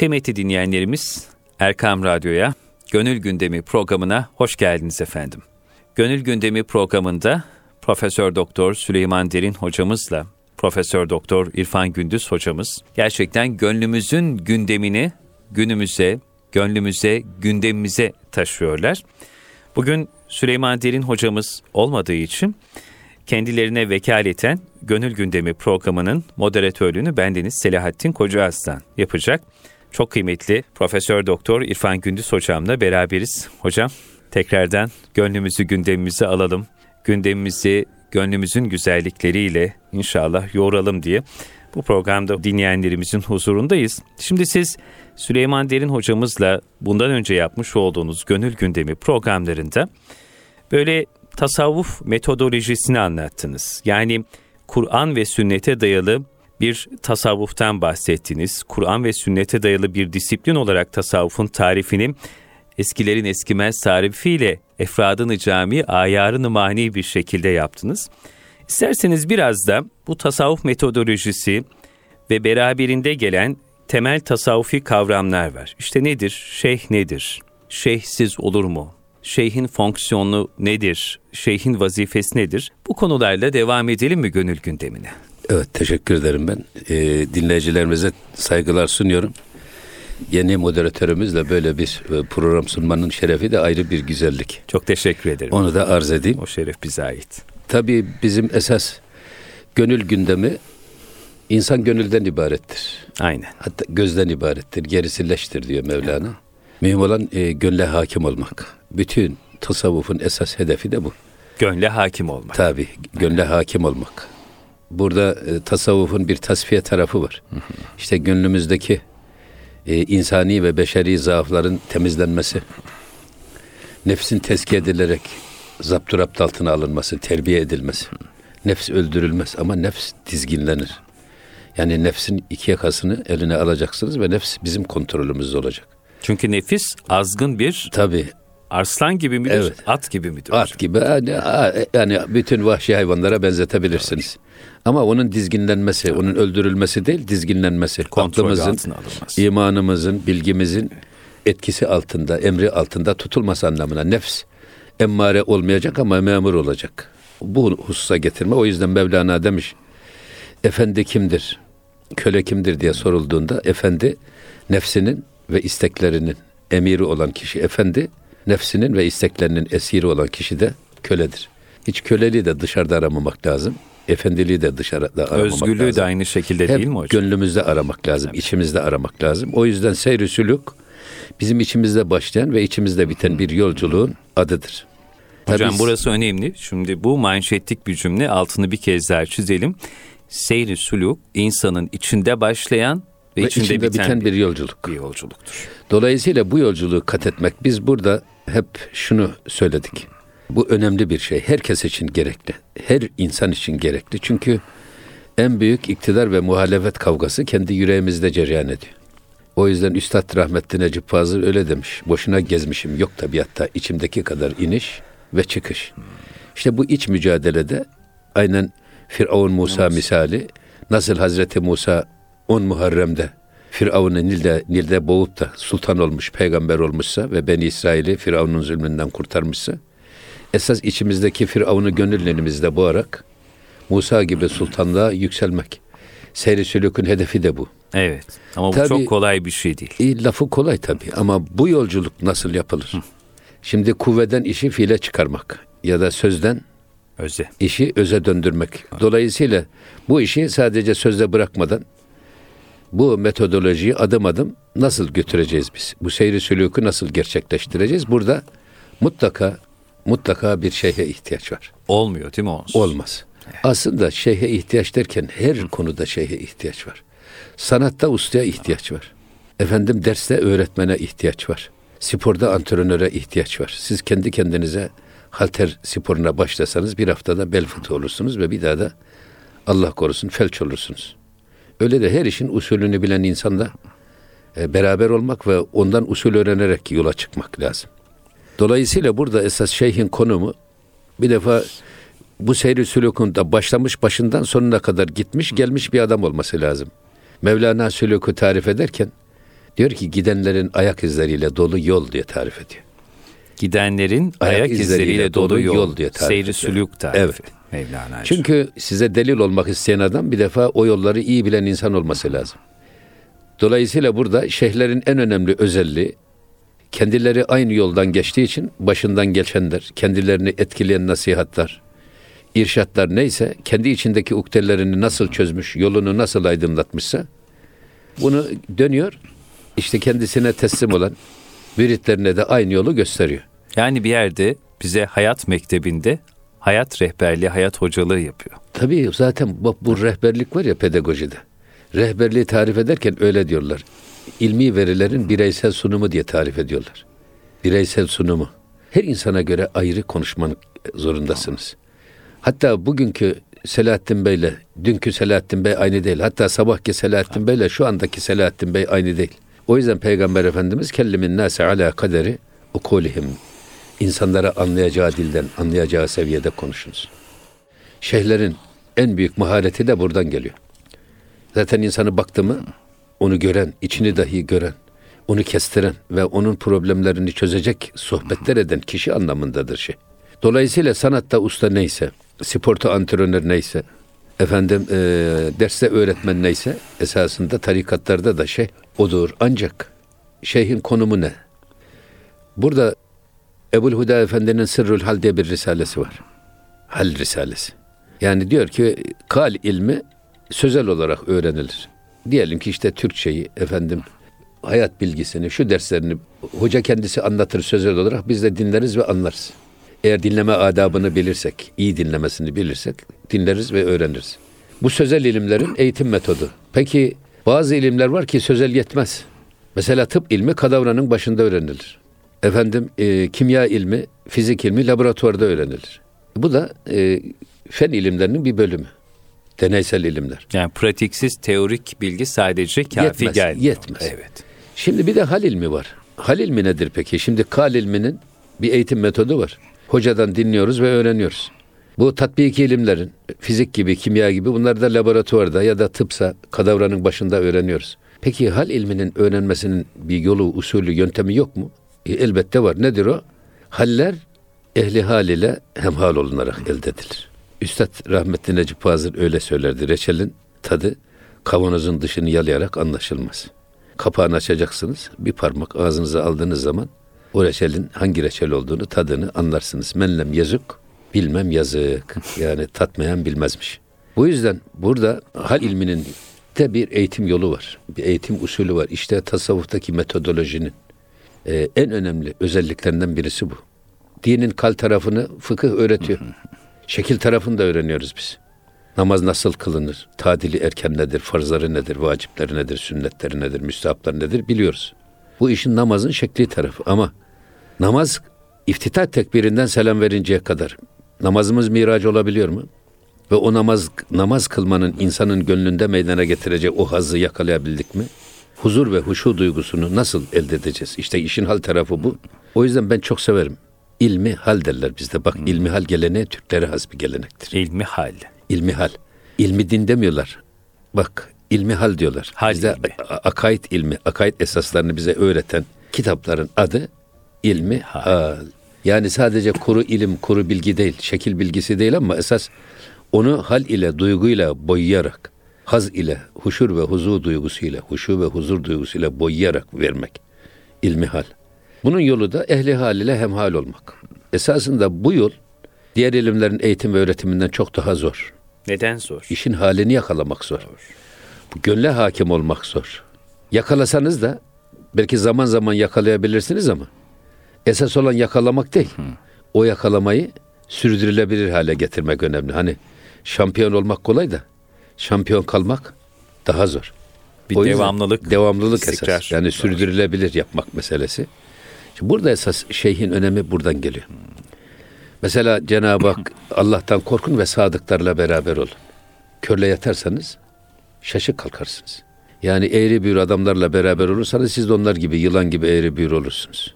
Kıymetli dinleyenlerimiz Erkam Radyo'ya Gönül Gündemi programına hoş geldiniz efendim. Gönül Gündemi programında Profesör Doktor Süleyman Derin hocamızla Profesör Doktor İrfan Gündüz hocamız gerçekten gönlümüzün gündemini günümüze, gönlümüze, gündemimize taşıyorlar. Bugün Süleyman Derin hocamız olmadığı için kendilerine vekaleten Gönül Gündemi programının moderatörlüğünü bendeniz Selahattin Koca Aslan yapacak. Çok kıymetli Profesör Doktor İrfan Gündüz hocamla beraberiz. Hocam tekrardan gönlümüzü gündemimize alalım. Gündemimizi gönlümüzün güzellikleriyle inşallah yoğuralım diye bu programda dinleyenlerimizin huzurundayız. Şimdi siz Süleyman Derin hocamızla bundan önce yapmış olduğunuz Gönül Gündemi programlarında böyle tasavvuf metodolojisini anlattınız. Yani Kur'an ve sünnete dayalı bir tasavvuftan bahsettiniz. Kur'an ve sünnete dayalı bir disiplin olarak tasavvufun tarifini eskilerin eskimez tarifiyle efradını cami ayarını mani bir şekilde yaptınız. İsterseniz biraz da bu tasavvuf metodolojisi ve beraberinde gelen temel tasavvufi kavramlar var. İşte nedir? Şeyh nedir? Şeyhsiz olur mu? Şeyhin fonksiyonu nedir? Şeyhin vazifesi nedir? Bu konularla devam edelim mi gönül gündemine? Evet teşekkür ederim ben. Ee, dinleyicilerimize saygılar sunuyorum. Yeni moderatörümüzle böyle bir e, program sunmanın şerefi de ayrı bir güzellik. Çok teşekkür ederim. Onu da arz edeyim. O şeref bize ait. Tabii bizim esas gönül gündemi insan gönülden ibarettir. Aynen. Hatta gözden ibarettir. Gerisi leştir diyor Mevlana. Mühim olan e, gönle hakim olmak. Bütün tasavvufun esas hedefi de bu. Gönle hakim olmak. Tabii gönle hakim olmak. Burada e, tasavvufun bir tasfiye tarafı var. İşte gönlümüzdeki e, insani ve beşeri zaafların temizlenmesi, nefsin tezkiye edilerek zapturapt altına alınması, terbiye edilmesi. Nefs öldürülmez ama nefs dizginlenir. Yani nefsin iki yakasını eline alacaksınız ve nefs bizim kontrolümüzde olacak. Çünkü nefis azgın bir Tabii arslan gibi midir, Evet. at gibi midir? at hocam? gibi yani, yani bütün vahşi hayvanlara benzetebilirsiniz. Ama onun dizginlenmesi, onun öldürülmesi değil, dizginlenmesi. Kontrol Aklımızın, altına alınmaz. imanımızın, bilgimizin etkisi altında, emri altında tutulması anlamına. Nefs emmare olmayacak ama memur olacak. Bu hususa getirme. O yüzden Mevlana demiş, efendi kimdir, köle kimdir diye sorulduğunda, efendi nefsinin ve isteklerinin emiri olan kişi efendi, nefsinin ve isteklerinin esiri olan kişi de köledir. Hiç köleliği de dışarıda aramamak lazım. Efendiliği de dışarıda aramak Özgürlüğü lazım. de aynı şekilde Hep değil mi hocam? gönlümüzde aramak lazım, içimizde aramak lazım. O yüzden seyr-i sülük bizim içimizde başlayan ve içimizde biten bir yolculuğun adıdır. Hocam Tabii- burası önemli. Şimdi bu manşetlik bir cümle altını bir kez daha çizelim. Seyri suluk insanın içinde başlayan ve, ve içinde, içinde biten, biten bir, yolculuk. bir yolculuktur. Dolayısıyla bu yolculuğu kat etmek biz burada hep şunu söyledik. Bu önemli bir şey. Herkes için gerekli. Her insan için gerekli. Çünkü en büyük iktidar ve muhalefet kavgası kendi yüreğimizde cereyan ediyor. O yüzden Üstad Rahmetli Necip Fazıl öyle demiş. Boşuna gezmişim yok tabiatta içimdeki kadar iniş ve çıkış. İşte bu iç mücadelede aynen Firavun Musa misali nasıl Hazreti Musa 10 Muharrem'de Firavun'u Nil'de, Nil'de boğup da sultan olmuş, peygamber olmuşsa ve Beni İsrail'i Firavun'un zulmünden kurtarmışsa esas içimizdeki Firavun'u gönüllerimizde boğarak Musa gibi sultanlığa yükselmek. Seyri sülükün hedefi de bu. Evet. Ama bu Tabii- çok kolay bir şey değil. E, lafı kolay tabii ama bu yolculuk nasıl yapılır? Şimdi kuvveden işi fiile çıkarmak ya da sözden Öze. işi öze döndürmek. Dolayısıyla bu işi sadece sözde bırakmadan bu metodolojiyi adım adım nasıl götüreceğiz biz? Bu seyri sülükü nasıl gerçekleştireceğiz? Burada mutlaka mutlaka bir şeyhe ihtiyaç var. Olmuyor değil mi onsuz? Olmaz. Aslında şeyhe ihtiyaç derken her konuda şeyhe ihtiyaç var. Sanatta ustaya ihtiyaç var. Efendim derste öğretmene ihtiyaç var. Sporda antrenöre ihtiyaç var. Siz kendi kendinize halter sporuna başlasanız bir haftada bel fıtığı olursunuz ve bir daha da Allah korusun felç olursunuz. Öyle de her işin usulünü bilen insanla e, beraber olmak ve ondan usul öğrenerek yola çıkmak lazım. Dolayısıyla burada esas şeyhin konumu bir defa bu seyri sülükünde başlamış başından sonuna kadar gitmiş gelmiş bir adam olması lazım. Mevlana sülükü tarif ederken Diyor ki gidenlerin ayak izleriyle dolu yol diye tarif ediyor. Gidenlerin ayak, Ayak izleriyle, izleriyle dolu yol, yol diye tarif seyri ediyor. sülük tarifi. Evet. Mevlana. Çünkü size delil olmak isteyen adam bir defa o yolları iyi bilen insan olması lazım. Dolayısıyla burada şeyhlerin en önemli özelliği kendileri aynı yoldan geçtiği için başından geçenler, kendilerini etkileyen nasihatler, irşatlar neyse kendi içindeki uktelerini nasıl çözmüş, yolunu nasıl aydınlatmışsa bunu dönüyor işte kendisine teslim olan müritlerine de aynı yolu gösteriyor. Yani bir yerde bize hayat mektebinde hayat rehberliği, hayat hocalığı yapıyor. Tabii zaten bu, bu rehberlik var ya pedagojide. Rehberliği tarif ederken öyle diyorlar. İlmi verilerin bireysel sunumu diye tarif ediyorlar. Bireysel sunumu. Her insana göre ayrı konuşmak zorundasınız. Hatta bugünkü Selahattin Bey'le dünkü Selahattin Bey aynı değil. Hatta sabahki Selahattin Bey'le şu andaki Selahattin Bey aynı değil. O yüzden Peygamber Efendimiz kellimin nase ala kaderi ukulihim. İnsanlara anlayacağı dilden, anlayacağı seviyede konuşunuz. Şeyhlerin en büyük mahareti de buradan geliyor. Zaten insanı baktı mı onu gören, içini dahi gören, onu kestiren ve onun problemlerini çözecek sohbetler eden kişi anlamındadır şey. Dolayısıyla sanatta usta neyse, sporta antrenör neyse, efendim e, derste öğretmen neyse, esasında tarikatlarda da şey odur. Ancak şeyhin konumu ne? Burada Ebul Huda Efendi'nin Sırrül Hal diye bir risalesi var. Hal risalesi. Yani diyor ki kal ilmi sözel olarak öğrenilir. Diyelim ki işte Türkçeyi efendim hayat bilgisini, şu derslerini hoca kendisi anlatır sözel olarak biz de dinleriz ve anlarız. Eğer dinleme adabını bilirsek, iyi dinlemesini bilirsek dinleriz ve öğreniriz. Bu sözel ilimlerin eğitim metodu. Peki bazı ilimler var ki sözel yetmez. Mesela tıp ilmi kadavranın başında öğrenilir. Efendim e, kimya ilmi, fizik ilmi laboratuvarda öğrenilir. Bu da e, fen ilimlerinin bir bölümü. Deneysel ilimler. Yani pratiksiz teorik bilgi sadece kafi Yetmez, gelmiyor. yetmez. Evet. Şimdi bir de hal ilmi var. Hal ilmi nedir peki? Şimdi kal ilminin bir eğitim metodu var. Hocadan dinliyoruz ve öğreniyoruz. Bu tatbiki ilimlerin, fizik gibi, kimya gibi bunları da laboratuvarda ya da tıpsa kadavranın başında öğreniyoruz. Peki hal ilminin öğrenmesinin bir yolu, usulü, yöntemi yok mu? E, elbette var. Nedir o? Haller ehli hal ile hemhal olunarak elde edilir. Üstad rahmetli Necip Fazıl öyle söylerdi. Reçelin tadı kavanozun dışını yalayarak anlaşılmaz. Kapağını açacaksınız. Bir parmak ağzınıza aldığınız zaman o reçelin hangi reçel olduğunu, tadını anlarsınız. Menlem yazık, bilmem yazık. Yani tatmayan bilmezmiş. Bu yüzden burada hal ilminin de bir eğitim yolu var. Bir eğitim usulü var. İşte tasavvuftaki metodolojinin e, en önemli özelliklerinden birisi bu. Dinin kal tarafını fıkıh öğretiyor. Şekil tarafını da öğreniyoruz biz. Namaz nasıl kılınır? Tadili erken nedir? Farzları nedir? Vacipleri nedir? Sünnetleri nedir? Müstahapları nedir? Biliyoruz. Bu işin namazın şekli tarafı. Ama namaz iftitah tekbirinden selam verinceye kadar namazımız miraç olabiliyor mu? Ve o namaz namaz kılmanın insanın gönlünde meydana getirecek o hazzı yakalayabildik mi? Huzur ve huşu duygusunu nasıl elde edeceğiz? İşte işin hal tarafı bu. O yüzden ben çok severim. İlmi hal derler bizde. Bak ilmi hal geleneği Türklere has bir gelenektir. İlmi hal. İlmi hal. İlmi din demiyorlar. Bak ilmi hal diyorlar. Hal Bizde ilmi. akaid ilmi, akaid esaslarını bize öğreten kitapların adı ilmi Hal. hal. Yani sadece kuru ilim, kuru bilgi değil, şekil bilgisi değil ama esas onu hal ile, duyguyla boyayarak, haz ile, huşur ve huzur duygusuyla, huşu ve huzur duygusuyla boyayarak vermek. ilmi hal. Bunun yolu da ehli hal ile hemhal olmak. Esasında bu yol diğer ilimlerin eğitim ve öğretiminden çok daha zor. Neden zor? İşin halini yakalamak zor. Bu gönle hakim olmak zor. Yakalasanız da belki zaman zaman yakalayabilirsiniz ama esas olan yakalamak değil. O yakalamayı sürdürülebilir hale getirmek önemli. Hani şampiyon olmak kolay da şampiyon kalmak daha zor. Bir O devamlılık, devamlılık istikrar. esas. Yani sürdürülebilir yapmak meselesi. Şimdi burada esas şeyhin önemi buradan geliyor. Mesela Cenab-ı Hak Allah'tan korkun ve sadıklarla beraber olun. Körle yatarsanız şaşık kalkarsınız. Yani eğri büğrü adamlarla beraber olursanız siz de onlar gibi yılan gibi eğri büğrü olursunuz.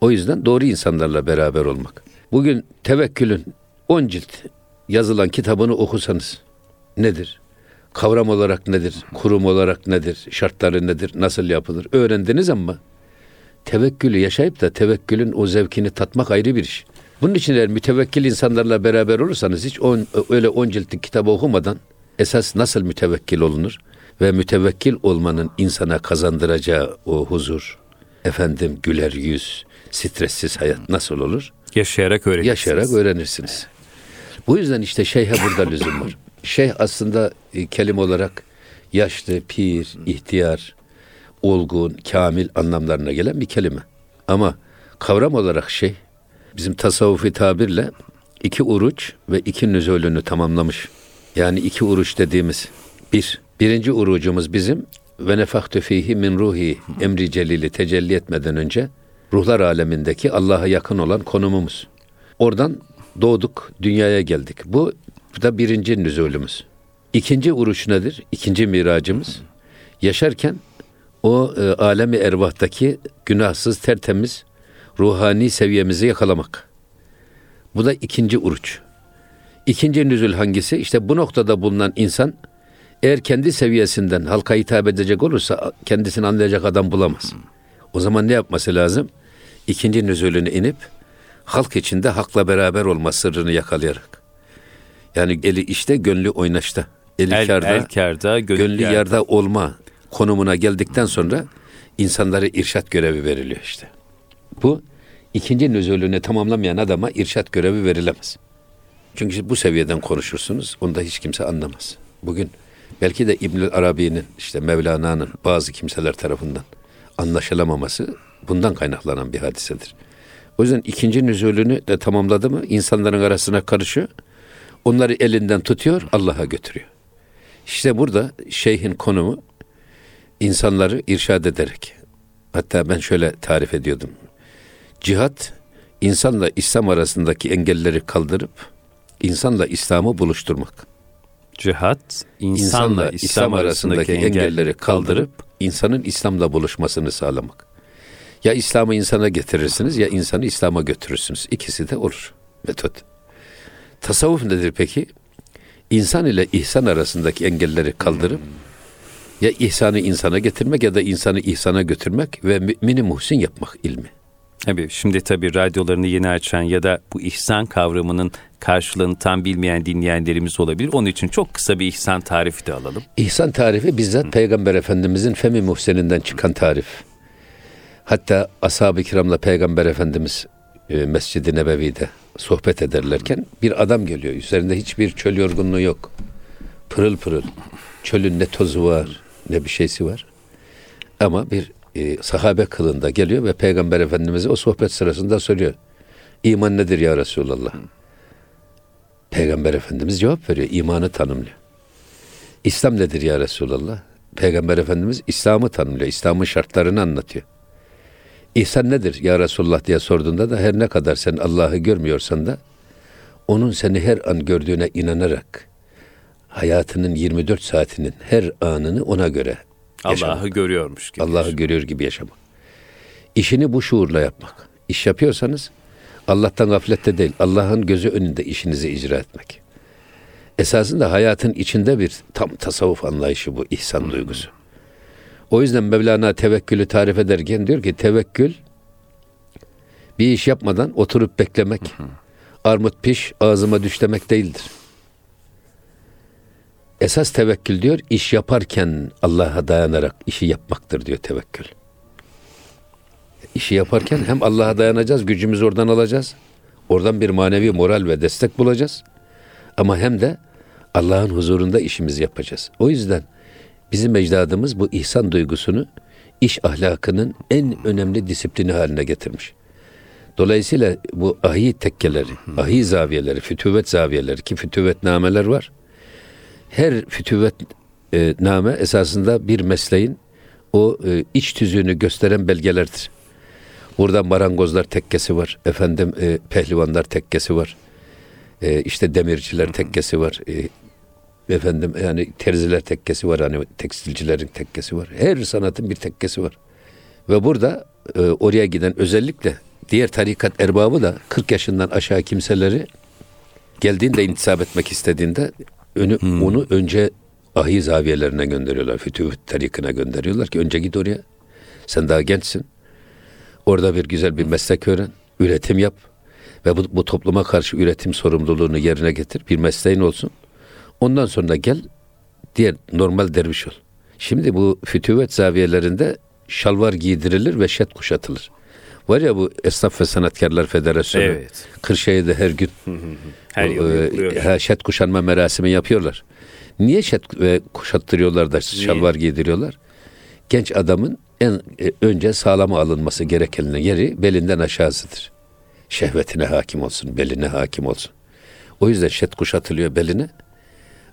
O yüzden doğru insanlarla beraber olmak. Bugün tevekkülün 10 cilt yazılan kitabını okusanız nedir? Kavram olarak nedir, kurum olarak nedir, şartları nedir, nasıl yapılır öğrendiniz ama tevekkülü yaşayıp da tevekkülün o zevkini tatmak ayrı bir iş. Bunun için eğer mütevekkil insanlarla beraber olursanız hiç on, öyle on ciltlik kitabı okumadan esas nasıl mütevekkil olunur ve mütevekkil olmanın insana kazandıracağı o huzur, efendim güler yüz, stressiz hayat nasıl olur? Yaşayarak öğrenirsiniz. Yaşayarak öğrenirsiniz. Bu yüzden işte şeyhe burada lüzum var. Şeyh aslında e, kelime olarak yaşlı, pir, ihtiyar, olgun, kamil anlamlarına gelen bir kelime. Ama kavram olarak şey bizim tasavvufi tabirle iki uruç ve iki nüzulünü tamamlamış. Yani iki uruç dediğimiz bir. Birinci urucumuz bizim ve nefahtü fihi min ruhi emri celili tecelli etmeden önce ruhlar alemindeki Allah'a yakın olan konumumuz. Oradan doğduk, dünyaya geldik. Bu da birinci nüzulümüz. İkinci uruç nedir? İkinci miracımız. Yaşarken o e, alemi ervahtaki günahsız, tertemiz, ruhani seviyemizi yakalamak. Bu da ikinci uruç. İkinci nüzul hangisi? İşte bu noktada bulunan insan eğer kendi seviyesinden halka hitap edecek olursa kendisini anlayacak adam bulamaz. O zaman ne yapması lazım? İkinci nüzulünü inip halk içinde hakla beraber olma sırrını yakalayarak. Yani eli işte, gönlü oynaşta. Eli el, kârda, el kârda, gönlü, gönlü yerde. yarda olma konumuna geldikten sonra insanlara irşat görevi veriliyor işte. Bu ikinci nüzulünü tamamlamayan adama irşat görevi verilemez. Çünkü bu seviyeden konuşursunuz, onu da hiç kimse anlamaz. Bugün belki de İbnül Arabi'nin, işte Mevlana'nın bazı kimseler tarafından anlaşılamaması bundan kaynaklanan bir hadisedir. O yüzden ikinci nüzulünü de tamamladı mı insanların arasına karışıyor. Onları elinden tutuyor, Allah'a götürüyor. İşte burada şeyhin konumu insanları irşad ederek. Hatta ben şöyle tarif ediyordum. Cihat insanla İslam arasındaki engelleri kaldırıp insanla İslam'ı buluşturmak. Cihat insanla, İnsanla İslam arasındaki engelleri kaldırıp insanın İslam'la buluşmasını sağlamak. Ya İslam'ı insana getirirsiniz ya insanı İslam'a götürürsünüz. İkisi de olur metot. Tasavvuf nedir peki? İnsan ile ihsan arasındaki engelleri kaldırıp ya ihsanı insana getirmek ya da insanı ihsana götürmek ve mümini muhsin yapmak ilmi. Tabii şimdi tabii radyolarını yeni açan ya da bu ihsan kavramının karşılığını tam bilmeyen dinleyenlerimiz olabilir. Onun için çok kısa bir ihsan tarifi de alalım. İhsan tarifi bizzat Peygamber Efendimizin Femi Muhsen'inden çıkan tarif. Hatta ashab-ı kiramla Peygamber Efendimiz e, Mescid-i Nebevi'de sohbet ederlerken bir adam geliyor. Üzerinde hiçbir çöl yorgunluğu yok. Pırıl pırıl. Çölün ne tozu var ne bir şeysi var. Ama bir e, sahabe kılında geliyor ve Peygamber Efendimiz'e o sohbet sırasında soruyor. İman nedir ya Resulallah? Peygamber Efendimiz cevap veriyor. İmanı tanımlıyor. İslam nedir ya Resulallah? Peygamber Efendimiz İslam'ı tanımlıyor. İslam'ın şartlarını anlatıyor. İhsan nedir ya Resulullah diye sorduğunda da her ne kadar sen Allah'ı görmüyorsan da onun seni her an gördüğüne inanarak hayatının 24 saatinin her anını ona göre Allah'ı görüyormuş gibi. Allah'ı görüyor gibi yaşamak. İşini bu şuurla yapmak. İş yapıyorsanız Allah'tan gaflette değil, Allah'ın gözü önünde işinizi icra etmek. Esasında hayatın içinde bir tam tasavvuf anlayışı bu ihsan duygusu. O yüzden Mevlana tevekkülü tarif ederken diyor ki tevekkül bir iş yapmadan oturup beklemek, armut piş ağzıma düş demek değildir. Esas tevekkül diyor iş yaparken Allah'a dayanarak işi yapmaktır diyor tevekkül. İşi yaparken hem Allah'a dayanacağız, gücümüzü oradan alacağız. Oradan bir manevi moral ve destek bulacağız. Ama hem de Allah'ın huzurunda işimizi yapacağız. O yüzden bizim ecdadımız bu ihsan duygusunu iş ahlakının en önemli disiplini haline getirmiş. Dolayısıyla bu ahi tekkeleri, ahi zaviyeleri, fütüvet zaviyeleri ki fütüvet nameler var. Her fütüvet e, name esasında bir mesleğin o e, iç tüzüğünü gösteren belgelerdir. Burada marangozlar tekkesi var, efendim e, pehlivanlar tekkesi var, e, işte demirciler tekkesi var, e, efendim yani terziler tekkesi var, hani tekstilcilerin tekkesi var. Her sanatın bir tekkesi var. Ve burada e, oraya giden özellikle diğer tarikat erbabı da 40 yaşından aşağı kimseleri geldiğinde intisap etmek istediğinde önü, hmm. onu önce ahi zaviyelerine gönderiyorlar. Fütüh tarikine gönderiyorlar ki önce git oraya. Sen daha gençsin. Orada bir güzel bir meslek öğren. Üretim yap. Ve bu, bu topluma karşı üretim sorumluluğunu yerine getir. Bir mesleğin olsun. Ondan sonra gel diğer normal derviş ol. Şimdi bu fütüvet zaviyelerinde şalvar giydirilir ve şet kuşatılır. Var ya bu Esnaf ve Sanatkarlar Federasyonu. Evet. Kırşehir'de her gün Her yıl e, şet kuşanma merasimi yapıyorlar. Niye şet ve kuşattırıyorlar da şalvar giydiriyorlar? Genç adamın en e, önce sağlama alınması gereken yeri belinden aşağısıdır. Şehvetine hakim olsun, beline hakim olsun. O yüzden şet kuşatılıyor beline.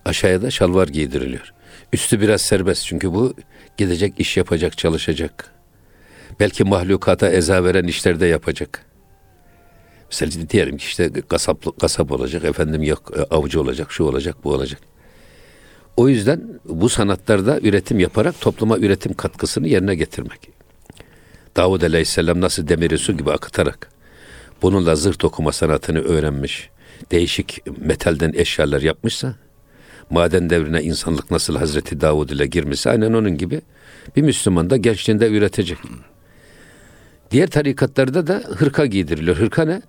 Aşağıya da şalvar giydiriliyor. Üstü biraz serbest çünkü bu gidecek iş yapacak, çalışacak. Belki mahlukata eza veren işlerde yapacak. Mesela diyelim ki işte kasap, kasap olacak, efendim yok e, avcı olacak, şu olacak, bu olacak. O yüzden bu sanatlarda üretim yaparak topluma üretim katkısını yerine getirmek. Davud Aleyhisselam nasıl demiri su gibi akıtarak bununla zırh okuma sanatını öğrenmiş, değişik metalden eşyalar yapmışsa, maden devrine insanlık nasıl Hazreti Davud ile girmişse aynen onun gibi bir Müslüman da gençliğinde üretecek. Diğer tarikatlarda da hırka giydiriliyor. Hırka ne?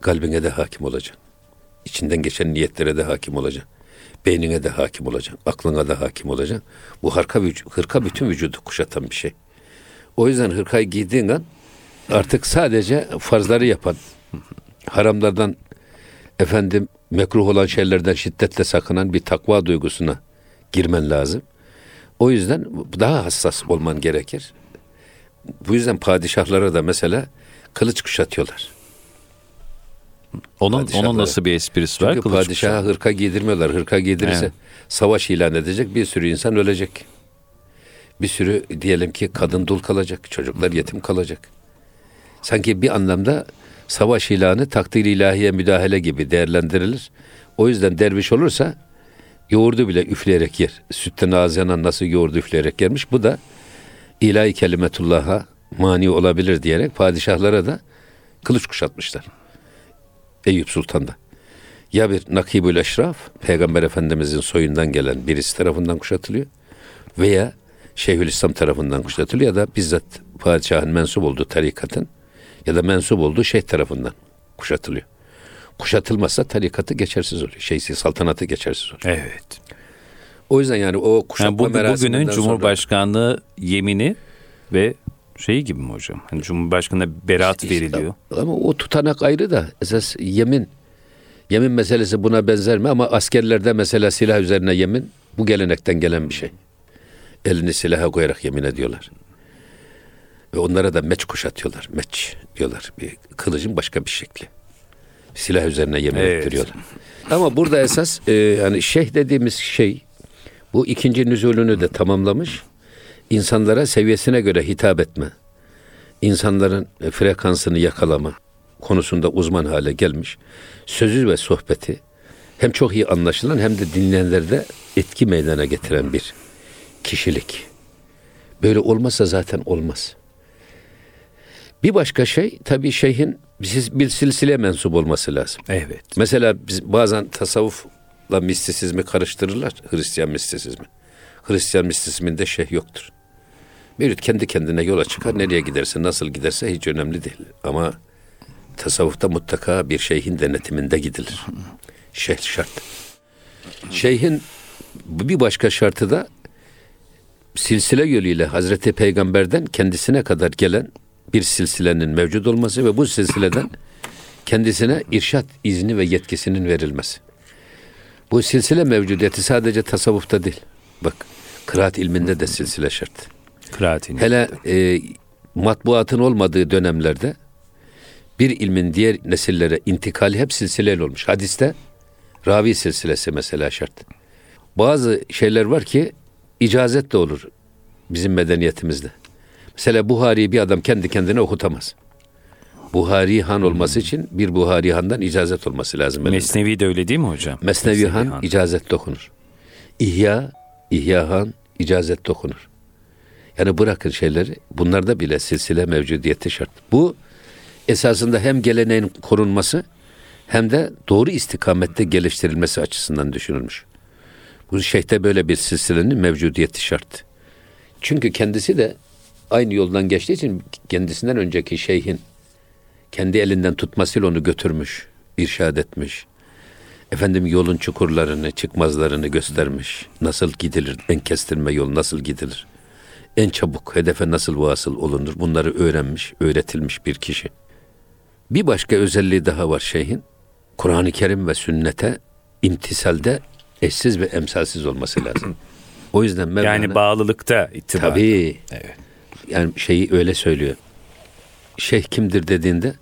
Kalbine de hakim olacaksın. İçinden geçen niyetlere de hakim olacaksın. Beynine de hakim olacaksın. Aklına da hakim olacaksın. Bu hırka, hırka bütün vücudu kuşatan bir şey. O yüzden hırkayı giydiğin an artık sadece farzları yapan, haramlardan efendim mekruh olan şeylerden şiddetle sakınan bir takva duygusuna girmen lazım. O yüzden daha hassas olman gerekir. Bu yüzden padişahlara da mesela kılıç kuşatıyorlar. Onun, onun nasıl bir esprisi var? Çünkü padişaha kuşağı. hırka giydirmiyorlar. Hırka giydirirse Evet. savaş ilan edecek bir sürü insan ölecek. Bir sürü diyelim ki kadın dul kalacak, çocuklar yetim kalacak. Sanki bir anlamda savaş ilanı takdir ilahiye müdahale gibi değerlendirilir. O yüzden derviş olursa yoğurdu bile üfleyerek yer. Sütten ağız yanan nasıl yoğurdu üfleyerek yermiş. Bu da ilahi kelimetullah'a mani olabilir diyerek padişahlara da kılıç kuşatmışlar. Eyüp Sultan'da. Ya bir nakibül eşraf, Peygamber Efendimizin soyundan gelen birisi tarafından kuşatılıyor veya Şeyhülislam tarafından kuşatılıyor ya da bizzat padişahın mensup olduğu tarikatın ya da mensup olduğu şeyh tarafından kuşatılıyor. Kuşatılmazsa tarikatı geçersiz oluyor. Şeysi saltanatı geçersiz oluyor. Evet. O yüzden yani o kuşatma Yani bu, bugünün sonra- Cumhurbaşkanlığı yemini ve şeyi gibi mi hocam? Hani Cumhurbaşkanı'na beraat İşte- veriliyor. Ama o tutanak ayrı da esas yemin yemin meselesi buna benzer mi ama askerlerde mesela silah üzerine yemin bu gelenekten gelen bir şey. Elini silaha koyarak yemin ediyorlar. Ve onlara da meç kuşatıyorlar. Meç diyorlar. Bir kılıcın başka bir şekli. Silah üzerine yemin Evet. ettiriyorlar. Ama burada esas e, yani şeyh dediğimiz şey bu ikinci nüzulünü de tamamlamış. İnsanlara seviyesine göre hitap etme insanların e, frekansını yakalama konusunda uzman hale gelmiş. Sözü ve sohbeti hem çok iyi anlaşılan hem de dinleyenlerde etki meydana getiren bir kişilik. Böyle olmazsa zaten olmaz. Bir başka şey tabii şeyhin bir- silsile mensup olması lazım. Evet. Mesela biz bazen tasavvufla mistisizmi karıştırırlar. Hristiyan mistisizmi. Hristiyan mistisizminde şeyh yoktur. Mürit kendi kendine yola çıkar. Nereye giderse, nasıl giderse hiç önemli değil. Ama tasavvufta mutlaka bir şeyhin denetiminde gidilir. Şeyh şart. Şeyhin bir başka şartı da silsile yoluyla Hazreti Peygamber'den kendisine kadar gelen bir silsilenin mevcut olması ve bu silsileden kendisine irşat izni ve yetkisinin verilmesi. Bu silsile mevcudiyeti sadece tasavvufta değil. Bak, kıraat ilminde de silsile şart. Kıraatini. Hele e, matbuatın olmadığı dönemlerde bir ilmin diğer nesillere intikali hep silsileyle olmuş. Hadiste ravi silsilesi mesela şart. Bazı şeyler var ki icazet de olur bizim medeniyetimizde. Mesela Buhari'yi bir adam kendi kendine okutamaz. Buhari han olması için bir Buhari handan icazet olması lazım. elinde. Mesnevi de öyle değil mi hocam? Mesnevi Han icazet okunur. İhya, İhya Han icazet okunur. Yani bırakın şeyleri, bunlarda bile silsile mevcudiyeti şart. Bu esasında hem geleneğin korunması hem de doğru istikamette geliştirilmesi açısından düşünülmüş. Bu şeyhte böyle bir silsilenin mevcudiyeti şart. Çünkü kendisi de aynı yoldan geçtiği için kendisinden önceki şeyhin kendi elinden tutmasıyla onu götürmüş, irşad etmiş. Efendim yolun çukurlarını, çıkmazlarını göstermiş. Nasıl gidilir, en kestirme yol nasıl gidilir? En çabuk hedefe nasıl vasıl olunur? Bunları öğrenmiş, öğretilmiş bir kişi. Bir başka özelliği daha var şeyhin. Kur'an-ı Kerim ve sünnete imtisalde eşsiz ve emsalsiz olması lazım. O yüzden Mevlana... Yani bağlılıkta ittiba. Tabii. Evet. Yani şeyi öyle söylüyor. Şeyh kimdir dediğinde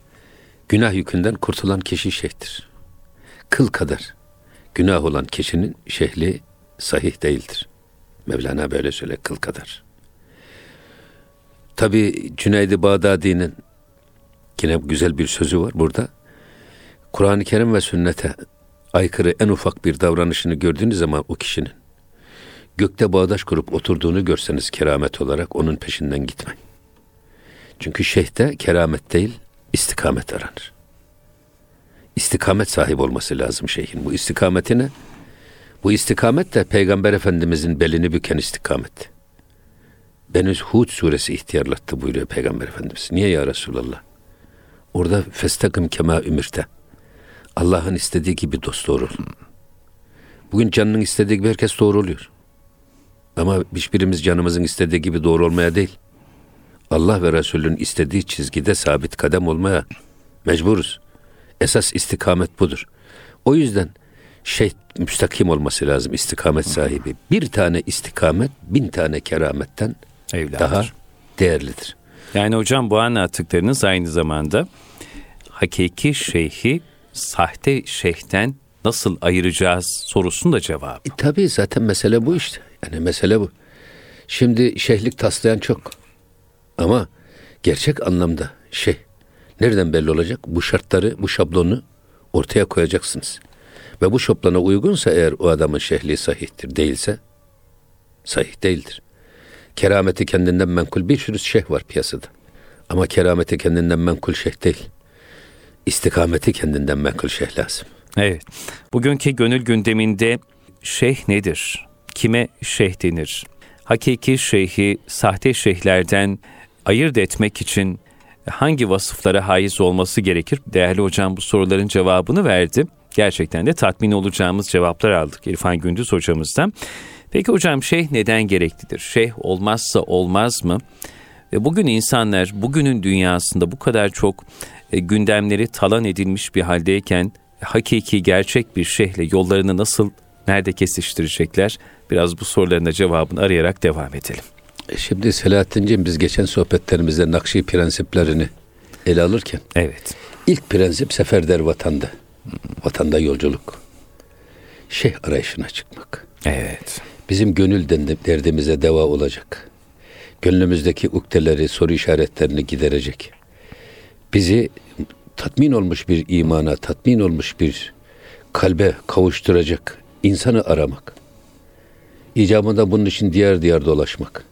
günah yükünden kurtulan kişi şeyhtir. Kıl kadar günah olan kişinin şehli sahih değildir. Mevlana böyle söyle kıl kadar. Tabi Cüneyd-i Bağdadi'nin yine güzel bir sözü var burada. Kur'an-ı Kerim ve sünnete aykırı en ufak bir davranışını gördüğünüz zaman o kişinin gökte bağdaş kurup oturduğunu görseniz keramet olarak onun peşinden gitmeyin. Çünkü şeyhte keramet değil, istikamet aranır. İstikamet sahibi olması lazım şeyhin. Bu istikametine, bu istikamet de Peygamber Efendimizin belini büken istikamet. Beni Hud suresi ihtiyarlattı buyuruyor Peygamber Efendimiz. Niye ya Resulallah? Orada festakım kema ümirte. Allah'ın istediği gibi dost doğru. Bugün canının istediği gibi herkes doğru oluyor. Ama hiçbirimiz canımızın istediği gibi doğru olmaya değil. Allah ve Resulün istediği çizgide sabit kadem olmaya mecburuz. Esas istikamet budur. O yüzden şey müstakim olması lazım istikamet sahibi. Bir tane istikamet bin tane kerametten Evladır. daha değerlidir. Yani hocam bu anlattıklarınız aynı zamanda hakiki şeyhi sahte şeyhten nasıl ayıracağız sorusunun da cevabı. E, tabii zaten mesele bu işte. Yani mesele bu. Şimdi şeyhlik taslayan çok. Ama gerçek anlamda şey nereden belli olacak? Bu şartları, bu şablonu ortaya koyacaksınız. Ve bu şablona uygunsa eğer o adamın şehli sahihtir, değilse sahih değildir. Kerameti kendinden menkul bir sürü şeyh var piyasada. Ama kerameti kendinden menkul şeyh değil. İstikameti kendinden menkul şeyh lazım. Evet. Bugünkü gönül gündeminde şeyh nedir? Kime şeyh denir? Hakiki şeyhi sahte şeyhlerden ayırt etmek için hangi vasıflara haiz olması gerekir? Değerli hocam bu soruların cevabını verdi. Gerçekten de tatmin olacağımız cevaplar aldık İrfan Gündüz hocamızdan. Peki hocam şeyh neden gereklidir? Şeyh olmazsa olmaz mı? Ve bugün insanlar bugünün dünyasında bu kadar çok e, gündemleri talan edilmiş bir haldeyken hakiki gerçek bir şeyhle yollarını nasıl nerede kesiştirecekler? Biraz bu soruların da cevabını arayarak devam edelim. E, şimdi Selahattin'ciğim biz geçen sohbetlerimizde Nakşi prensiplerini ele alırken Evet. ilk prensip seferder vatanda. Vatanda yolculuk. Şeyh arayışına çıkmak. Evet. Bizim gönül derdimize deva olacak. Gönlümüzdeki ukdeleri, soru işaretlerini giderecek. Bizi tatmin olmuş bir imana, tatmin olmuş bir kalbe kavuşturacak insanı aramak. İcabında bunun için diğer diğer dolaşmak.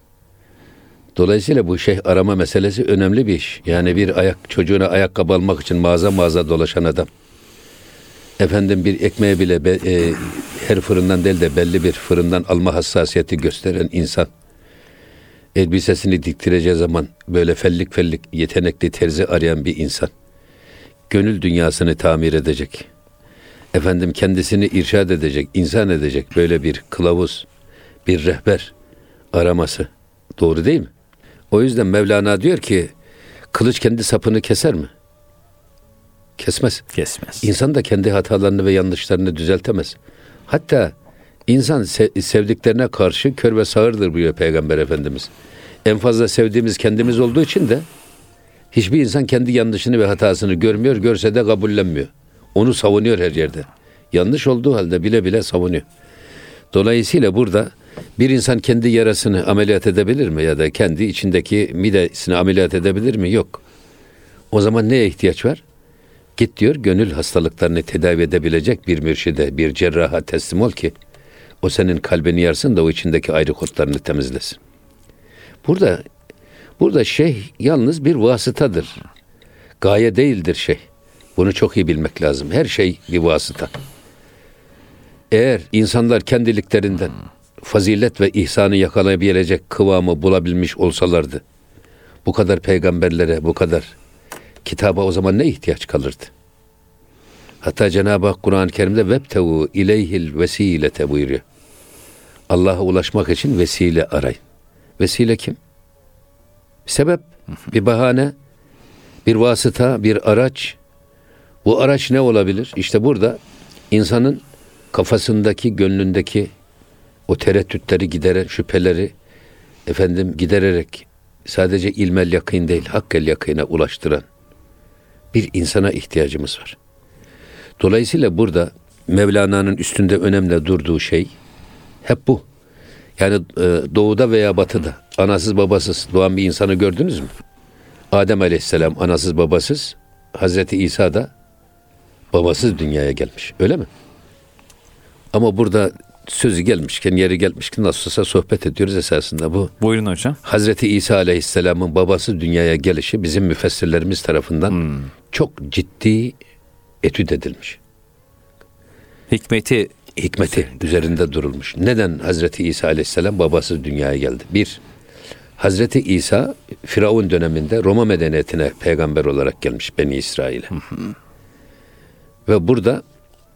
Dolayısıyla bu şeyh arama meselesi önemli bir iş. Yani bir ayak çocuğuna ayakkabı almak için mağaza mağaza dolaşan adam. Efendim bir ekmeği bile be, e, her fırından değil de belli bir fırından alma hassasiyeti gösteren insan. Elbisesini diktireceği zaman böyle fellik fellik yetenekli terzi arayan bir insan. Gönül dünyasını tamir edecek. Efendim kendisini irşad edecek, insan edecek böyle bir kılavuz, bir rehber araması. Doğru değil mi? O yüzden Mevlana diyor ki kılıç kendi sapını keser mi? Kesmez. Kesmez. İnsan da kendi hatalarını ve yanlışlarını düzeltemez. Hatta insan sevdiklerine karşı kör ve sağırdır buyuruyor Peygamber Efendimiz. En fazla sevdiğimiz kendimiz olduğu için de hiçbir insan kendi yanlışını ve hatasını görmüyor, görse de kabullenmiyor. Onu savunuyor her yerde. Yanlış olduğu halde bile bile savunuyor. Dolayısıyla burada bir insan kendi yarasını ameliyat edebilir mi ya da kendi içindeki midesini ameliyat edebilir mi? Yok. O zaman neye ihtiyaç var? Git diyor gönül hastalıklarını tedavi edebilecek bir mürşide, bir cerraha teslim ol ki o senin kalbini yarsın da o içindeki ayrı kodlarını temizlesin. Burada burada şeyh yalnız bir vasıtadır. Gaye değildir şey. Bunu çok iyi bilmek lazım. Her şey bir vasıta. Eğer insanlar kendiliklerinden fazilet ve ihsanı yakalayabilecek kıvamı bulabilmiş olsalardı, bu kadar peygamberlere, bu kadar kitaba o zaman ne ihtiyaç kalırdı? Hatta Cenab-ı Hak Kur'an-ı Kerim'de vebtevu ileyhil vesilete buyuruyor. Allah'a ulaşmak için vesile arayın. Vesile kim? Sebep, bir bahane, bir vasıta, bir araç. Bu araç ne olabilir? İşte burada insanın kafasındaki, gönlündeki o tereddütleri gideren, şüpheleri efendim gidererek sadece ilmel yakın değil, hakkel yakına ulaştıran bir insana ihtiyacımız var. Dolayısıyla burada Mevlana'nın üstünde önemli durduğu şey hep bu. Yani e, doğuda veya batıda anasız babasız doğan bir insanı gördünüz mü? Adem Aleyhisselam anasız babasız, Hazreti İsa da babasız dünyaya gelmiş. Öyle mi? Ama burada sözü gelmişken, yeri gelmişken nasılsa sohbet ediyoruz esasında bu. Buyurun hocam. Hazreti İsa Aleyhisselam'ın babası dünyaya gelişi bizim müfessirlerimiz tarafından hmm. çok ciddi etüt edilmiş. Hikmeti hikmeti üzerinde. üzerinde durulmuş. Neden Hazreti İsa Aleyhisselam babası dünyaya geldi? Bir, Hazreti İsa Firavun döneminde Roma medeniyetine peygamber olarak gelmiş Beni İsrail'e. Ve burada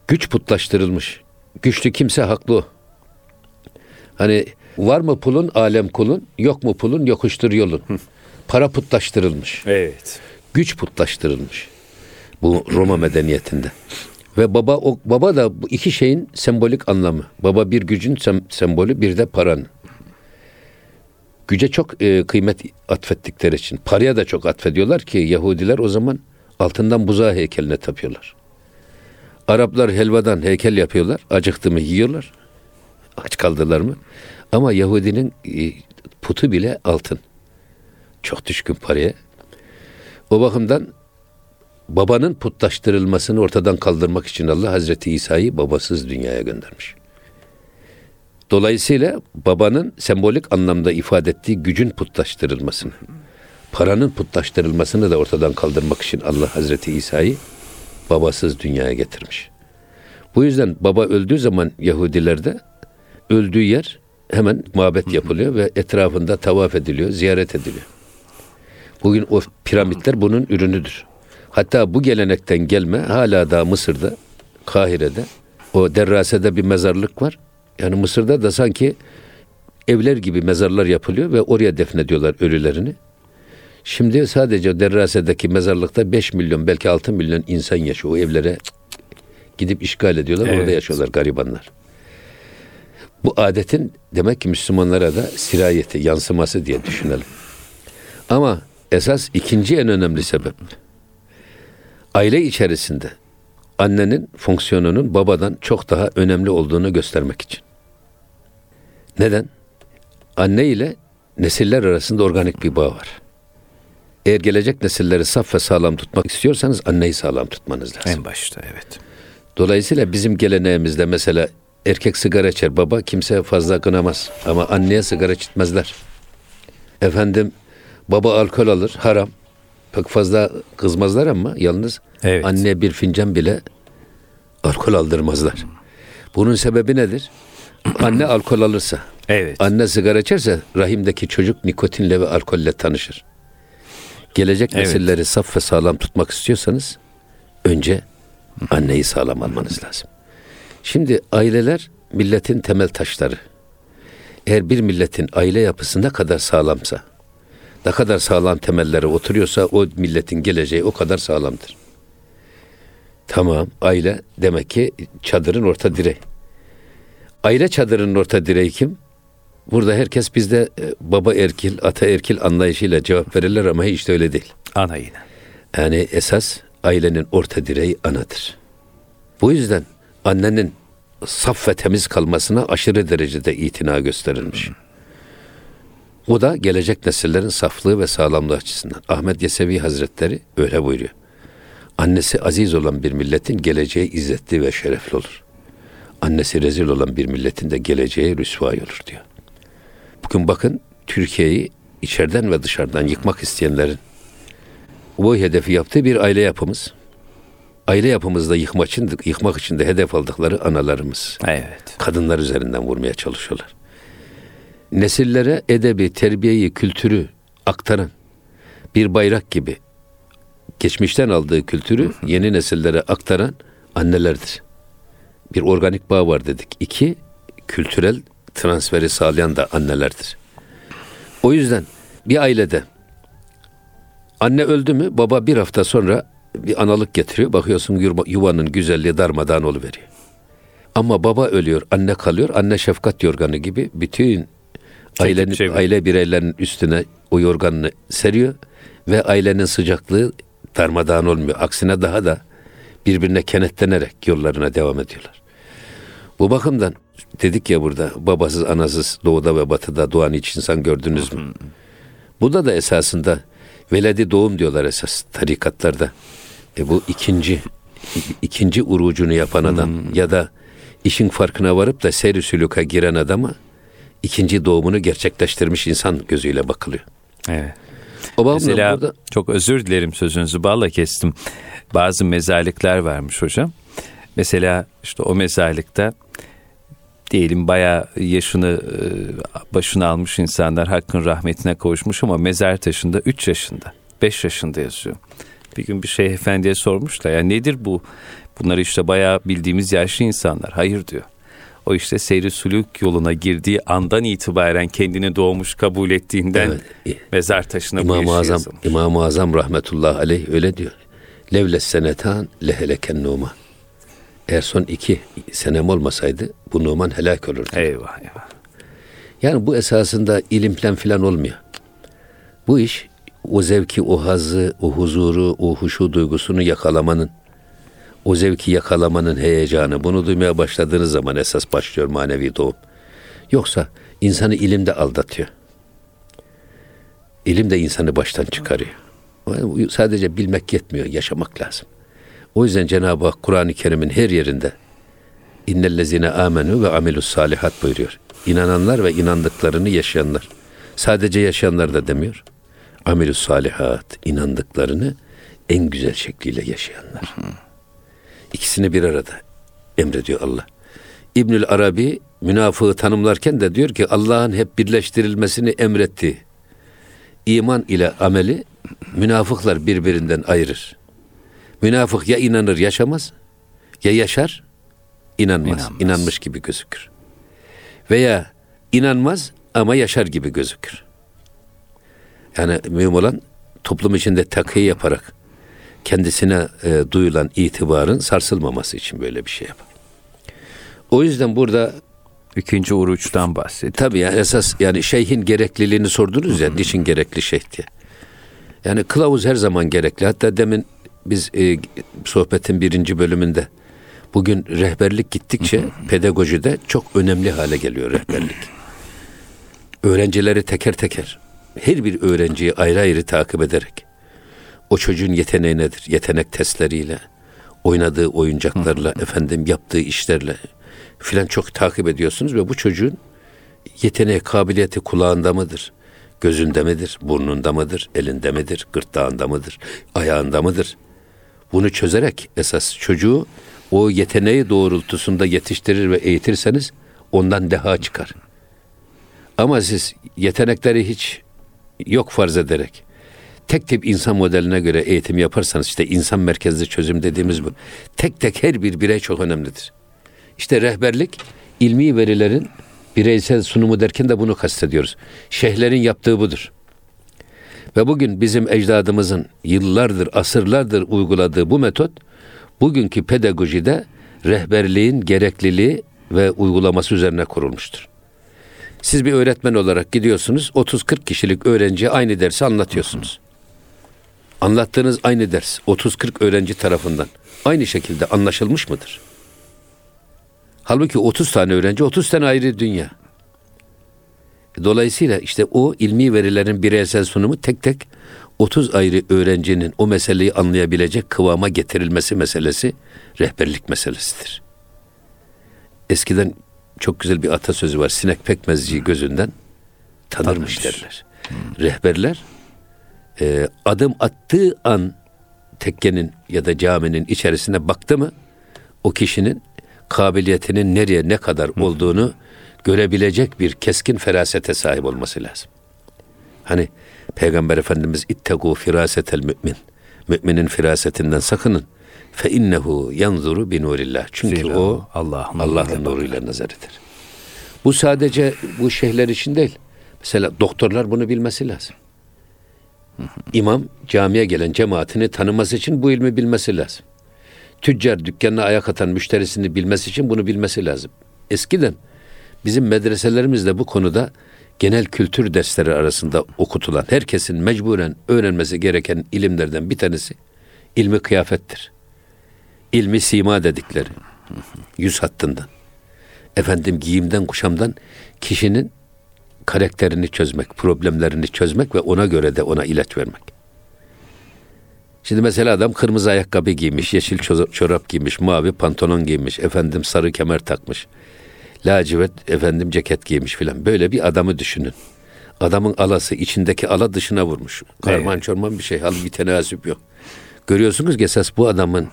güç putlaştırılmış. Güçlü kimse haklı. Hani var mı pulun alem kulun, yok mu pulun yokuştur yolun. Para putlaştırılmış. Evet. Güç putlaştırılmış. Bu Roma medeniyetinde. Ve baba o baba da bu iki şeyin sembolik anlamı. Baba bir gücün sem, sembolü, bir de paranın. Güce çok e, kıymet atfettikleri için paraya da çok atfediyorlar ki Yahudiler o zaman altından buzağı heykeline tapıyorlar. Araplar helvadan heykel yapıyorlar. Acıktı mı yiyorlar. Aç kaldılar mı? Ama Yahudinin e, putu bile altın. Çok düşkün paraya. O bakımdan babanın putlaştırılmasını ortadan kaldırmak için Allah Hazreti İsa'yı babasız dünyaya göndermiş. Dolayısıyla babanın sembolik anlamda ifade ettiği gücün putlaştırılmasını, paranın putlaştırılmasını da ortadan kaldırmak için Allah Hazreti İsa'yı babasız dünyaya getirmiş. Bu yüzden baba öldüğü zaman Yahudilerde öldüğü yer hemen mabet yapılıyor ve etrafında tavaf ediliyor, ziyaret ediliyor. Bugün o piramitler bunun ürünüdür. Hatta bu gelenekten gelme hala da Mısır'da, Kahire'de o derrasede bir mezarlık var. Yani Mısır'da da sanki evler gibi mezarlar yapılıyor ve oraya defnediyorlar ölülerini. Şimdi sadece Derrase'deki mezarlıkta 5 milyon belki 6 milyon insan yaşıyor. O evlere gidip işgal ediyorlar. Evet. Orada yaşıyorlar garibanlar. Bu adetin demek ki Müslümanlara da sirayeti, yansıması diye düşünelim. Ama esas ikinci en önemli sebep aile içerisinde annenin fonksiyonunun babadan çok daha önemli olduğunu göstermek için. Neden? Anne ile nesiller arasında organik bir bağ var. Eğer gelecek nesilleri saf ve sağlam tutmak istiyorsanız anneyi sağlam tutmanız lazım. En başta evet. Dolayısıyla bizim geleneğimizde mesela erkek sigara içer baba kimse fazla kınamaz ama anneye sigara içitmezler. Efendim baba alkol alır haram pek fazla kızmazlar ama yalnız evet. anne bir fincan bile alkol aldırmazlar. Bunun sebebi nedir? Anne alkol alırsa, evet. anne sigara içerse rahimdeki çocuk nikotinle ve alkolle tanışır. Gelecek evet. nesilleri saf ve sağlam tutmak istiyorsanız önce anneyi sağlam almanız lazım. Şimdi aileler milletin temel taşları. Eğer bir milletin aile yapısı ne kadar sağlamsa, ne kadar sağlam temellere oturuyorsa o milletin geleceği o kadar sağlamdır. Tamam aile demek ki çadırın orta direği. Aile çadırının orta direği kim? Burada herkes bizde e, baba erkil, ata erkil anlayışıyla cevap verirler ama hiç de öyle değil. Ana yine. Yani esas ailenin orta direği anadır. Bu yüzden annenin saf ve temiz kalmasına aşırı derecede itina gösterilmiş. O da gelecek nesillerin saflığı ve sağlamlığı açısından. Ahmet Yesevi Hazretleri öyle buyuruyor. Annesi aziz olan bir milletin geleceği izzetli ve şerefli olur. Annesi rezil olan bir milletin de geleceği rüsvay olur diyor. Bugün bakın Türkiye'yi içeriden ve dışarıdan yıkmak isteyenlerin bu hedefi yaptığı bir aile yapımız. aile yapımızda yıkmak için, yıkmak için de hedef aldıkları analarımız. Evet. Kadınlar üzerinden vurmaya çalışıyorlar. Nesillere edebi, terbiyeyi, kültürü aktaran bir bayrak gibi geçmişten aldığı kültürü yeni nesillere aktaran annelerdir. Bir organik bağ var dedik. İki, kültürel transferi sağlayan da annelerdir. O yüzden bir ailede anne öldü mü baba bir hafta sonra bir analık getiriyor. Bakıyorsun yuvanın güzelliği darmadağın oluveriyor. Ama baba ölüyor, anne kalıyor. Anne şefkat yorganı gibi bütün ailenin, şey aile bireylerinin üstüne o yorganını seriyor ve ailenin sıcaklığı darmadağın olmuyor. Aksine daha da birbirine kenetlenerek yollarına devam ediyorlar. Bu bakımdan dedik ya burada babasız anasız doğuda ve batıda doğan hiç insan gördünüz mü? Bu da da esasında veledi doğum diyorlar esas tarikatlarda. E bu ikinci ikinci urucunu yapan adam hmm. ya da işin farkına varıp da seyri sülüka giren adama ikinci doğumunu gerçekleştirmiş insan gözüyle bakılıyor. Evet. O Mesela burada... çok özür dilerim sözünüzü balla kestim. Bazı mezarlıklar varmış hocam. Mesela işte o mezarlıkta diyelim bayağı yaşını e, başına almış insanlar hakkın rahmetine kavuşmuş ama mezar taşında 3 yaşında, 5 yaşında yazıyor. Bir gün bir şeyh efendiye sormuşlar ya nedir bu? Bunlar işte bayağı bildiğimiz yaşlı insanlar. Hayır diyor. O işte seyri sülük yoluna girdiği andan itibaren kendini doğmuş kabul ettiğinden evet. mezar taşına İmam-ı Azam, İmam-ı Azam rahmetullah aleyh öyle diyor. Levles senetan leheleken numa. Eğer son iki senem olmasaydı bu Numan helak olurdu. Eyvah eyvah. Yani bu esasında ilim falan filan olmuyor. Bu iş o zevki, o hazı, o huzuru, o huşu duygusunu yakalamanın, o zevki yakalamanın heyecanı, bunu duymaya başladığınız zaman esas başlıyor manevi doğum. Yoksa insanı ilimde aldatıyor. İlim de insanı baştan çıkarıyor. Sadece bilmek yetmiyor, yaşamak lazım. O yüzden Cenab-ı Hak Kur'an-ı Kerim'in her yerinde innellezine amenu ve amilus salihat buyuruyor. İnananlar ve inandıklarını yaşayanlar. Sadece yaşayanlar da demiyor. Amilus salihat, inandıklarını en güzel şekliyle yaşayanlar. İkisini bir arada emrediyor Allah. İbnül Arabi münafığı tanımlarken de diyor ki Allah'ın hep birleştirilmesini emretti. İman ile ameli münafıklar birbirinden ayırır. Münafık ya inanır yaşamaz ya yaşar inanmaz. inanmaz. İnanmış gibi gözükür. Veya inanmaz ama yaşar gibi gözükür. Yani mühim olan toplum içinde takıyı yaparak kendisine e, duyulan itibarın sarsılmaması için böyle bir şey yapar. O yüzden burada ikinci uruçtan bahsediyor. Tabii yani esas yani şeyhin gerekliliğini sordunuz ya niçin gerekli şeyh diye. Yani kılavuz her zaman gerekli. Hatta demin biz e, sohbetin birinci bölümünde bugün rehberlik gittikçe pedagojide çok önemli hale geliyor rehberlik. Öğrencileri teker teker her bir öğrenciyi ayrı ayrı takip ederek o çocuğun yeteneği nedir? Yetenek testleriyle, oynadığı oyuncaklarla, efendim yaptığı işlerle filan çok takip ediyorsunuz ve bu çocuğun yeteneği, kabiliyeti kulağında mıdır? Gözünde midir? Burnunda mıdır? Elinde midir? Gırtlağında mıdır? Ayağında mıdır? Bunu çözerek esas çocuğu o yeteneği doğrultusunda yetiştirir ve eğitirseniz ondan deha çıkar. Ama siz yetenekleri hiç yok farz ederek tek tip insan modeline göre eğitim yaparsanız işte insan merkezli çözüm dediğimiz bu. Tek tek her bir birey çok önemlidir. İşte rehberlik ilmi verilerin bireysel sunumu derken de bunu kastediyoruz. Şeyhlerin yaptığı budur. Ve bugün bizim ecdadımızın yıllardır, asırlardır uyguladığı bu metot bugünkü pedagojide rehberliğin gerekliliği ve uygulaması üzerine kurulmuştur. Siz bir öğretmen olarak gidiyorsunuz, 30-40 kişilik öğrenciye aynı dersi anlatıyorsunuz. Anlattığınız aynı ders 30-40 öğrenci tarafından aynı şekilde anlaşılmış mıdır? Halbuki 30 tane öğrenci 30 tane ayrı dünya. Dolayısıyla işte o ilmi verilerin bireysel sunumu tek tek 30 ayrı öğrencinin o meseleyi anlayabilecek kıvama getirilmesi meselesi rehberlik meselesidir. Eskiden çok güzel bir atasözü var. Sinek pekmezciyi gözünden tanırmış Tanırmış. derler. Hmm. Rehberler e, adım attığı an tekkenin ya da caminin içerisine baktı mı o kişinin kabiliyetinin nereye ne kadar olduğunu görebilecek bir keskin ferasete sahip olması lazım. Hani Peygamber Efendimiz ittegu firasetel mümin. Müminin firasetinden sakının. Fe innehu yanzuru bi nurillah. Çünkü Zira o Allah'ın Allah'ın nuruyla nazar eder. Bu sadece bu şeyhler için değil. Mesela doktorlar bunu bilmesi lazım. İmam camiye gelen cemaatini tanıması için bu ilmi bilmesi lazım. Tüccar dükkanına ayak atan müşterisini bilmesi için bunu bilmesi lazım. Eskiden bizim medreselerimizde bu konuda genel kültür dersleri arasında okutulan, herkesin mecburen öğrenmesi gereken ilimlerden bir tanesi ilmi kıyafettir. İlmi sima dedikleri. Yüz hattından. Efendim giyimden, kuşamdan kişinin karakterini çözmek, problemlerini çözmek ve ona göre de ona ilaç vermek. Şimdi mesela adam kırmızı ayakkabı giymiş, yeşil çorap giymiş, mavi pantolon giymiş, efendim sarı kemer takmış lacivert efendim ceket giymiş filan. Böyle bir adamı düşünün. Adamın alası içindeki ala dışına vurmuş. Karman evet. çorman bir şey. Bir tenasüp yok. Görüyorsunuz ki esas bu adamın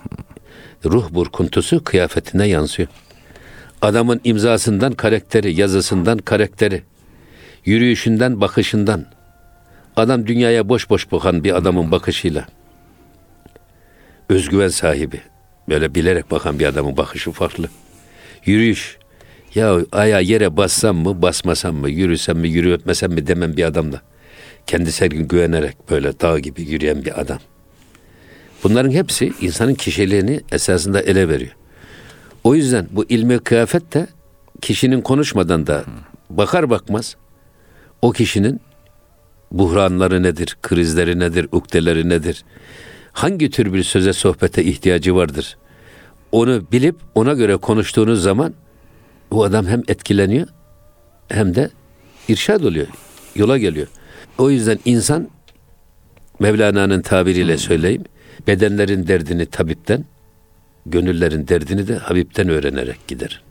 ruh burkuntusu kıyafetine yansıyor. Adamın imzasından karakteri, yazısından karakteri, yürüyüşünden, bakışından. Adam dünyaya boş boş bakan bir adamın bakışıyla. Özgüven sahibi. Böyle bilerek bakan bir adamın bakışı farklı. Yürüyüş. Ya aya yere bassam mı basmasam mı yürüsem mi yürütmesem mi demem bir adam da. Kendisi her gün güvenerek böyle dağ gibi yürüyen bir adam. Bunların hepsi insanın kişiliğini esasında ele veriyor. O yüzden bu ilmi kıyafet de kişinin konuşmadan da bakar bakmaz o kişinin buhranları nedir, krizleri nedir, ukdeleri nedir, hangi tür bir söze sohbete ihtiyacı vardır. Onu bilip ona göre konuştuğunuz zaman bu adam hem etkileniyor hem de irşad oluyor. Yola geliyor. O yüzden insan Mevlana'nın tabiriyle söyleyeyim. Bedenlerin derdini tabipten, gönüllerin derdini de Habib'ten öğrenerek gider.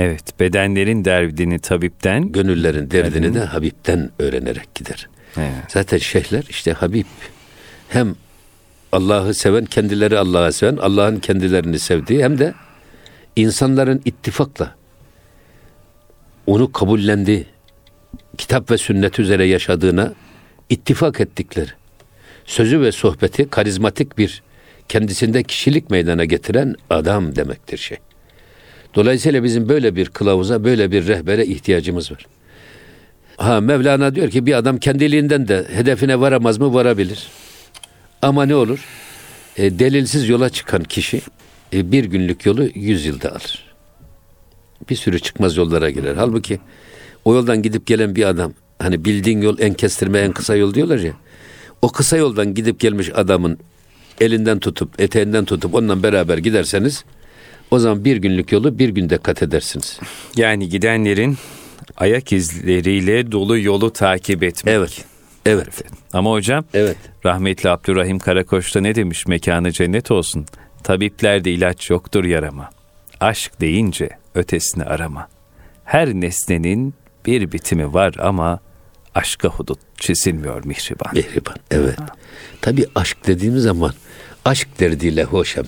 Evet, bedenlerin derdini tabipten, gönüllerin derdini derdini... de Habib'ten öğrenerek gider. Evet. Zaten şeyhler işte Habib hem Allah'ı seven, kendileri Allah'ı seven, Allah'ın kendilerini sevdiği hem de insanların ittifakla onu kabullendi, kitap ve sünnet üzere yaşadığına ittifak ettikleri, sözü ve sohbeti karizmatik bir kendisinde kişilik meydana getiren adam demektir şey. Dolayısıyla bizim böyle bir kılavuza, böyle bir rehbere ihtiyacımız var. Ha Mevlana diyor ki bir adam kendiliğinden de hedefine varamaz mı? Varabilir. Ama ne olur? E, delilsiz yola çıkan kişi e, bir günlük yolu yüz yılda alır. Bir sürü çıkmaz yollara girer. Halbuki o yoldan gidip gelen bir adam hani bildiğin yol en kestirme en kısa yol diyorlar ya. O kısa yoldan gidip gelmiş adamın elinden tutup eteğinden tutup onunla beraber giderseniz o zaman bir günlük yolu bir günde kat edersiniz. Yani gidenlerin ayak izleriyle dolu yolu takip etmek. Evet. Evet. Ama hocam evet. rahmetli Abdurrahim Karakoç da ne demiş mekanı cennet olsun. Tabiplerde ilaç yoktur yarama. Aşk deyince ötesini arama. Her nesnenin bir bitimi var ama aşka hudut çizilmiyor mihriban. Mihriban, evet. Ha. Tabi aşk dediğimiz zaman aşk derdiyle hoşem.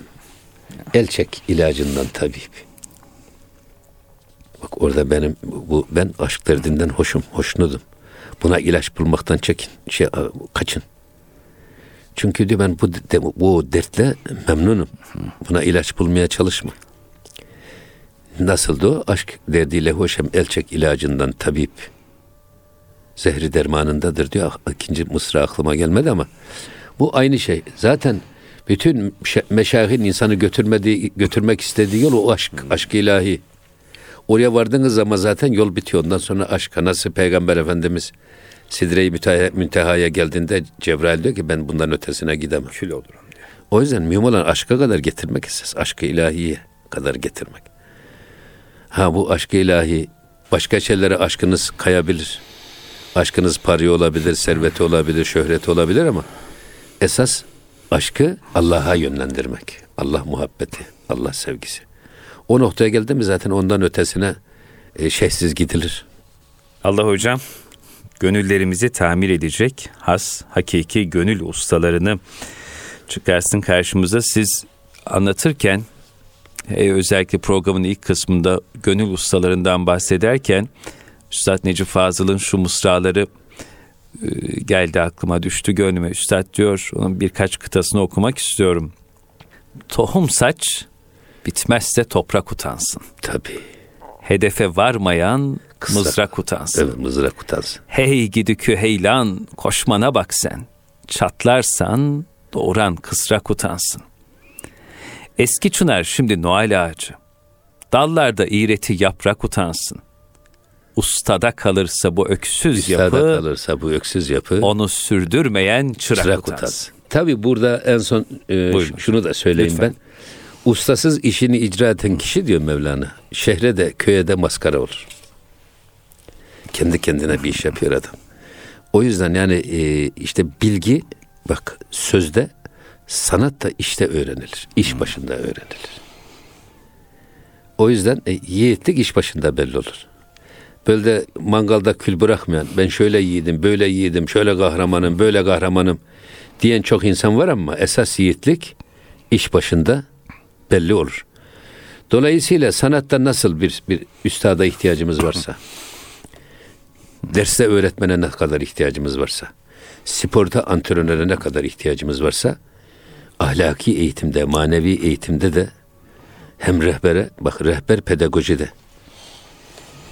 El çek ilacından tabip. Bak orada benim bu ben aşk derdinden hoşum, hoşnudum. Buna ilaç bulmaktan çekin, şey kaçın. Çünkü diyor ben bu, de, bu dertle memnunum. Buna ilaç bulmaya çalışma. Nasıldı o? Aşk derdiyle hoşem elçek ilacından tabip. Zehri dermanındadır diyor. İkinci mısra aklıma gelmedi ama bu aynı şey. Zaten bütün meşahin insanı götürmediği, götürmek istediği yol o aşk, aşk ilahi. Oraya vardığınız zaman zaten yol bitiyor. Ondan sonra aşka nasıl Peygamber Efendimiz Sidre-i Münteha'ya geldiğinde Cebrail diyor ki ben bundan ötesine gidemem. Kül olurum diyor. O yüzden mühim olan aşka kadar getirmek esas. Aşkı ilahiye kadar getirmek. Ha bu aşkı ilahi başka şeylere aşkınız kayabilir. Aşkınız parayı olabilir, serveti olabilir, şöhreti olabilir ama esas aşkı Allah'a yönlendirmek. Allah muhabbeti, Allah sevgisi. O noktaya geldi mi zaten ondan ötesine e, şeysiz gidilir. Allah hocam gönüllerimizi tamir edecek has, hakiki gönül ustalarını çıkarsın karşımıza. Siz anlatırken e, özellikle programın ilk kısmında gönül ustalarından bahsederken Üstad Necip Fazıl'ın şu mısraları geldi aklıma düştü gönlüme. Üstad diyor onun birkaç kıtasını okumak istiyorum. Tohum saç bitmezse toprak utansın. Tabii. Hedefe varmayan Kısa. mızrak utansın. Evet mızrak utansın. Hey gidi küheylan koşmana bak sen. Çatlarsan doğuran kısrak utansın. Eski çınar şimdi Noel ağacı. Dallarda iğreti yaprak utansın. Ustada kalırsa bu öksüz Üstada yapı, kalırsa bu öksüz yapı onu sürdürmeyen çırak, çırak utansın. utansın. Tabii burada en son e, Buyurun. şunu da söyleyeyim Lütfen. ben. Ustasız işini icra eden kişi diyor Mevlana. Şehre de köye de maskara olur. Kendi kendine bir iş yapıyor adam. O yüzden yani e, işte bilgi bak sözde sanat da işte öğrenilir. İş başında öğrenilir. O yüzden e, yiğitlik iş başında belli olur. Böyle de mangalda kül bırakmayan, ben şöyle yiğidim, böyle yiğidim, şöyle kahramanım, böyle kahramanım diyen çok insan var ama esas yiğitlik iş başında belli olur. Dolayısıyla sanatta nasıl bir, bir üstada ihtiyacımız varsa, derste öğretmene ne kadar ihtiyacımız varsa, sporda antrenöre ne kadar ihtiyacımız varsa, ahlaki eğitimde, manevi eğitimde de hem rehbere, bak rehber pedagojide,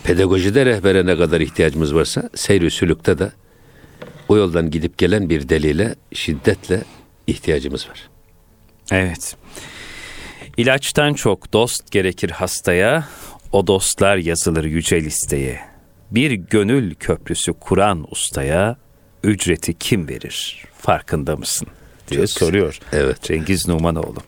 pedagojide rehbere ne kadar ihtiyacımız varsa, seyr-i sülükte de o yoldan gidip gelen bir deliyle, şiddetle ihtiyacımız var. Evet. İlaçtan çok dost gerekir hastaya, o dostlar yazılır yüce listeye. Bir gönül köprüsü kuran ustaya, ücreti kim verir? Farkında mısın? diye Çok güzel. soruyor. Evet. Cengiz Numanoğlu.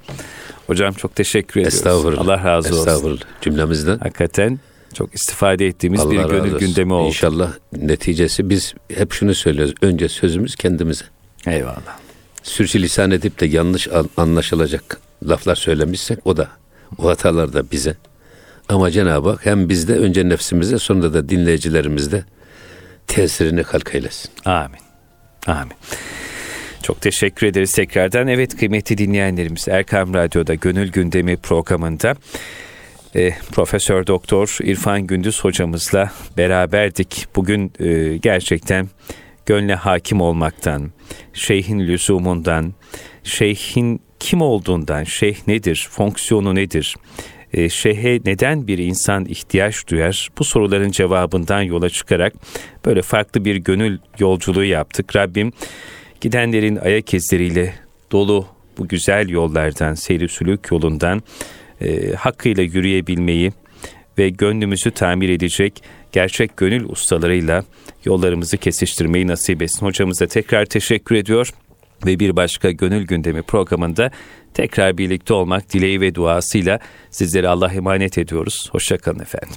Hocam çok teşekkür ediyoruz. Estağfurullah. Allah razı olsun. Estağfurullah. Cümlemizden. Hakikaten çok istifade ettiğimiz bir Allah razı gönül gündemi oldu. İnşallah neticesi biz hep şunu söylüyoruz. Önce sözümüz kendimize. Eyvallah. Sürçülisan edip de yanlış an- anlaşılacak laflar söylemişsek o da o hatalar da bize. Ama Cenab-ı Hak hem bizde önce nefsimize sonra da dinleyicilerimizde tesirini kalk eylesin. Amin. Amin. Çok teşekkür ederiz tekrardan. Evet kıymetli dinleyenlerimiz Erkam Radyo'da Gönül Gündemi programında e, Profesör Doktor İrfan Gündüz hocamızla beraberdik. Bugün e, gerçekten gönle hakim olmaktan, şeyhin lüzumundan, şeyhin kim olduğundan, şeyh nedir, fonksiyonu nedir, e, şeyhe neden bir insan ihtiyaç duyar? Bu soruların cevabından yola çıkarak böyle farklı bir gönül yolculuğu yaptık. Rabbim gidenlerin ayak izleriyle dolu bu güzel yollardan, seyri sülük yolundan e, hakkıyla yürüyebilmeyi ve gönlümüzü tamir edecek gerçek gönül ustalarıyla yollarımızı kesiştirmeyi nasip etsin. Hocamıza tekrar teşekkür ediyor ve bir başka Gönül Gündemi programında tekrar birlikte olmak dileği ve duasıyla sizlere Allah emanet ediyoruz. Hoşçakalın efendim.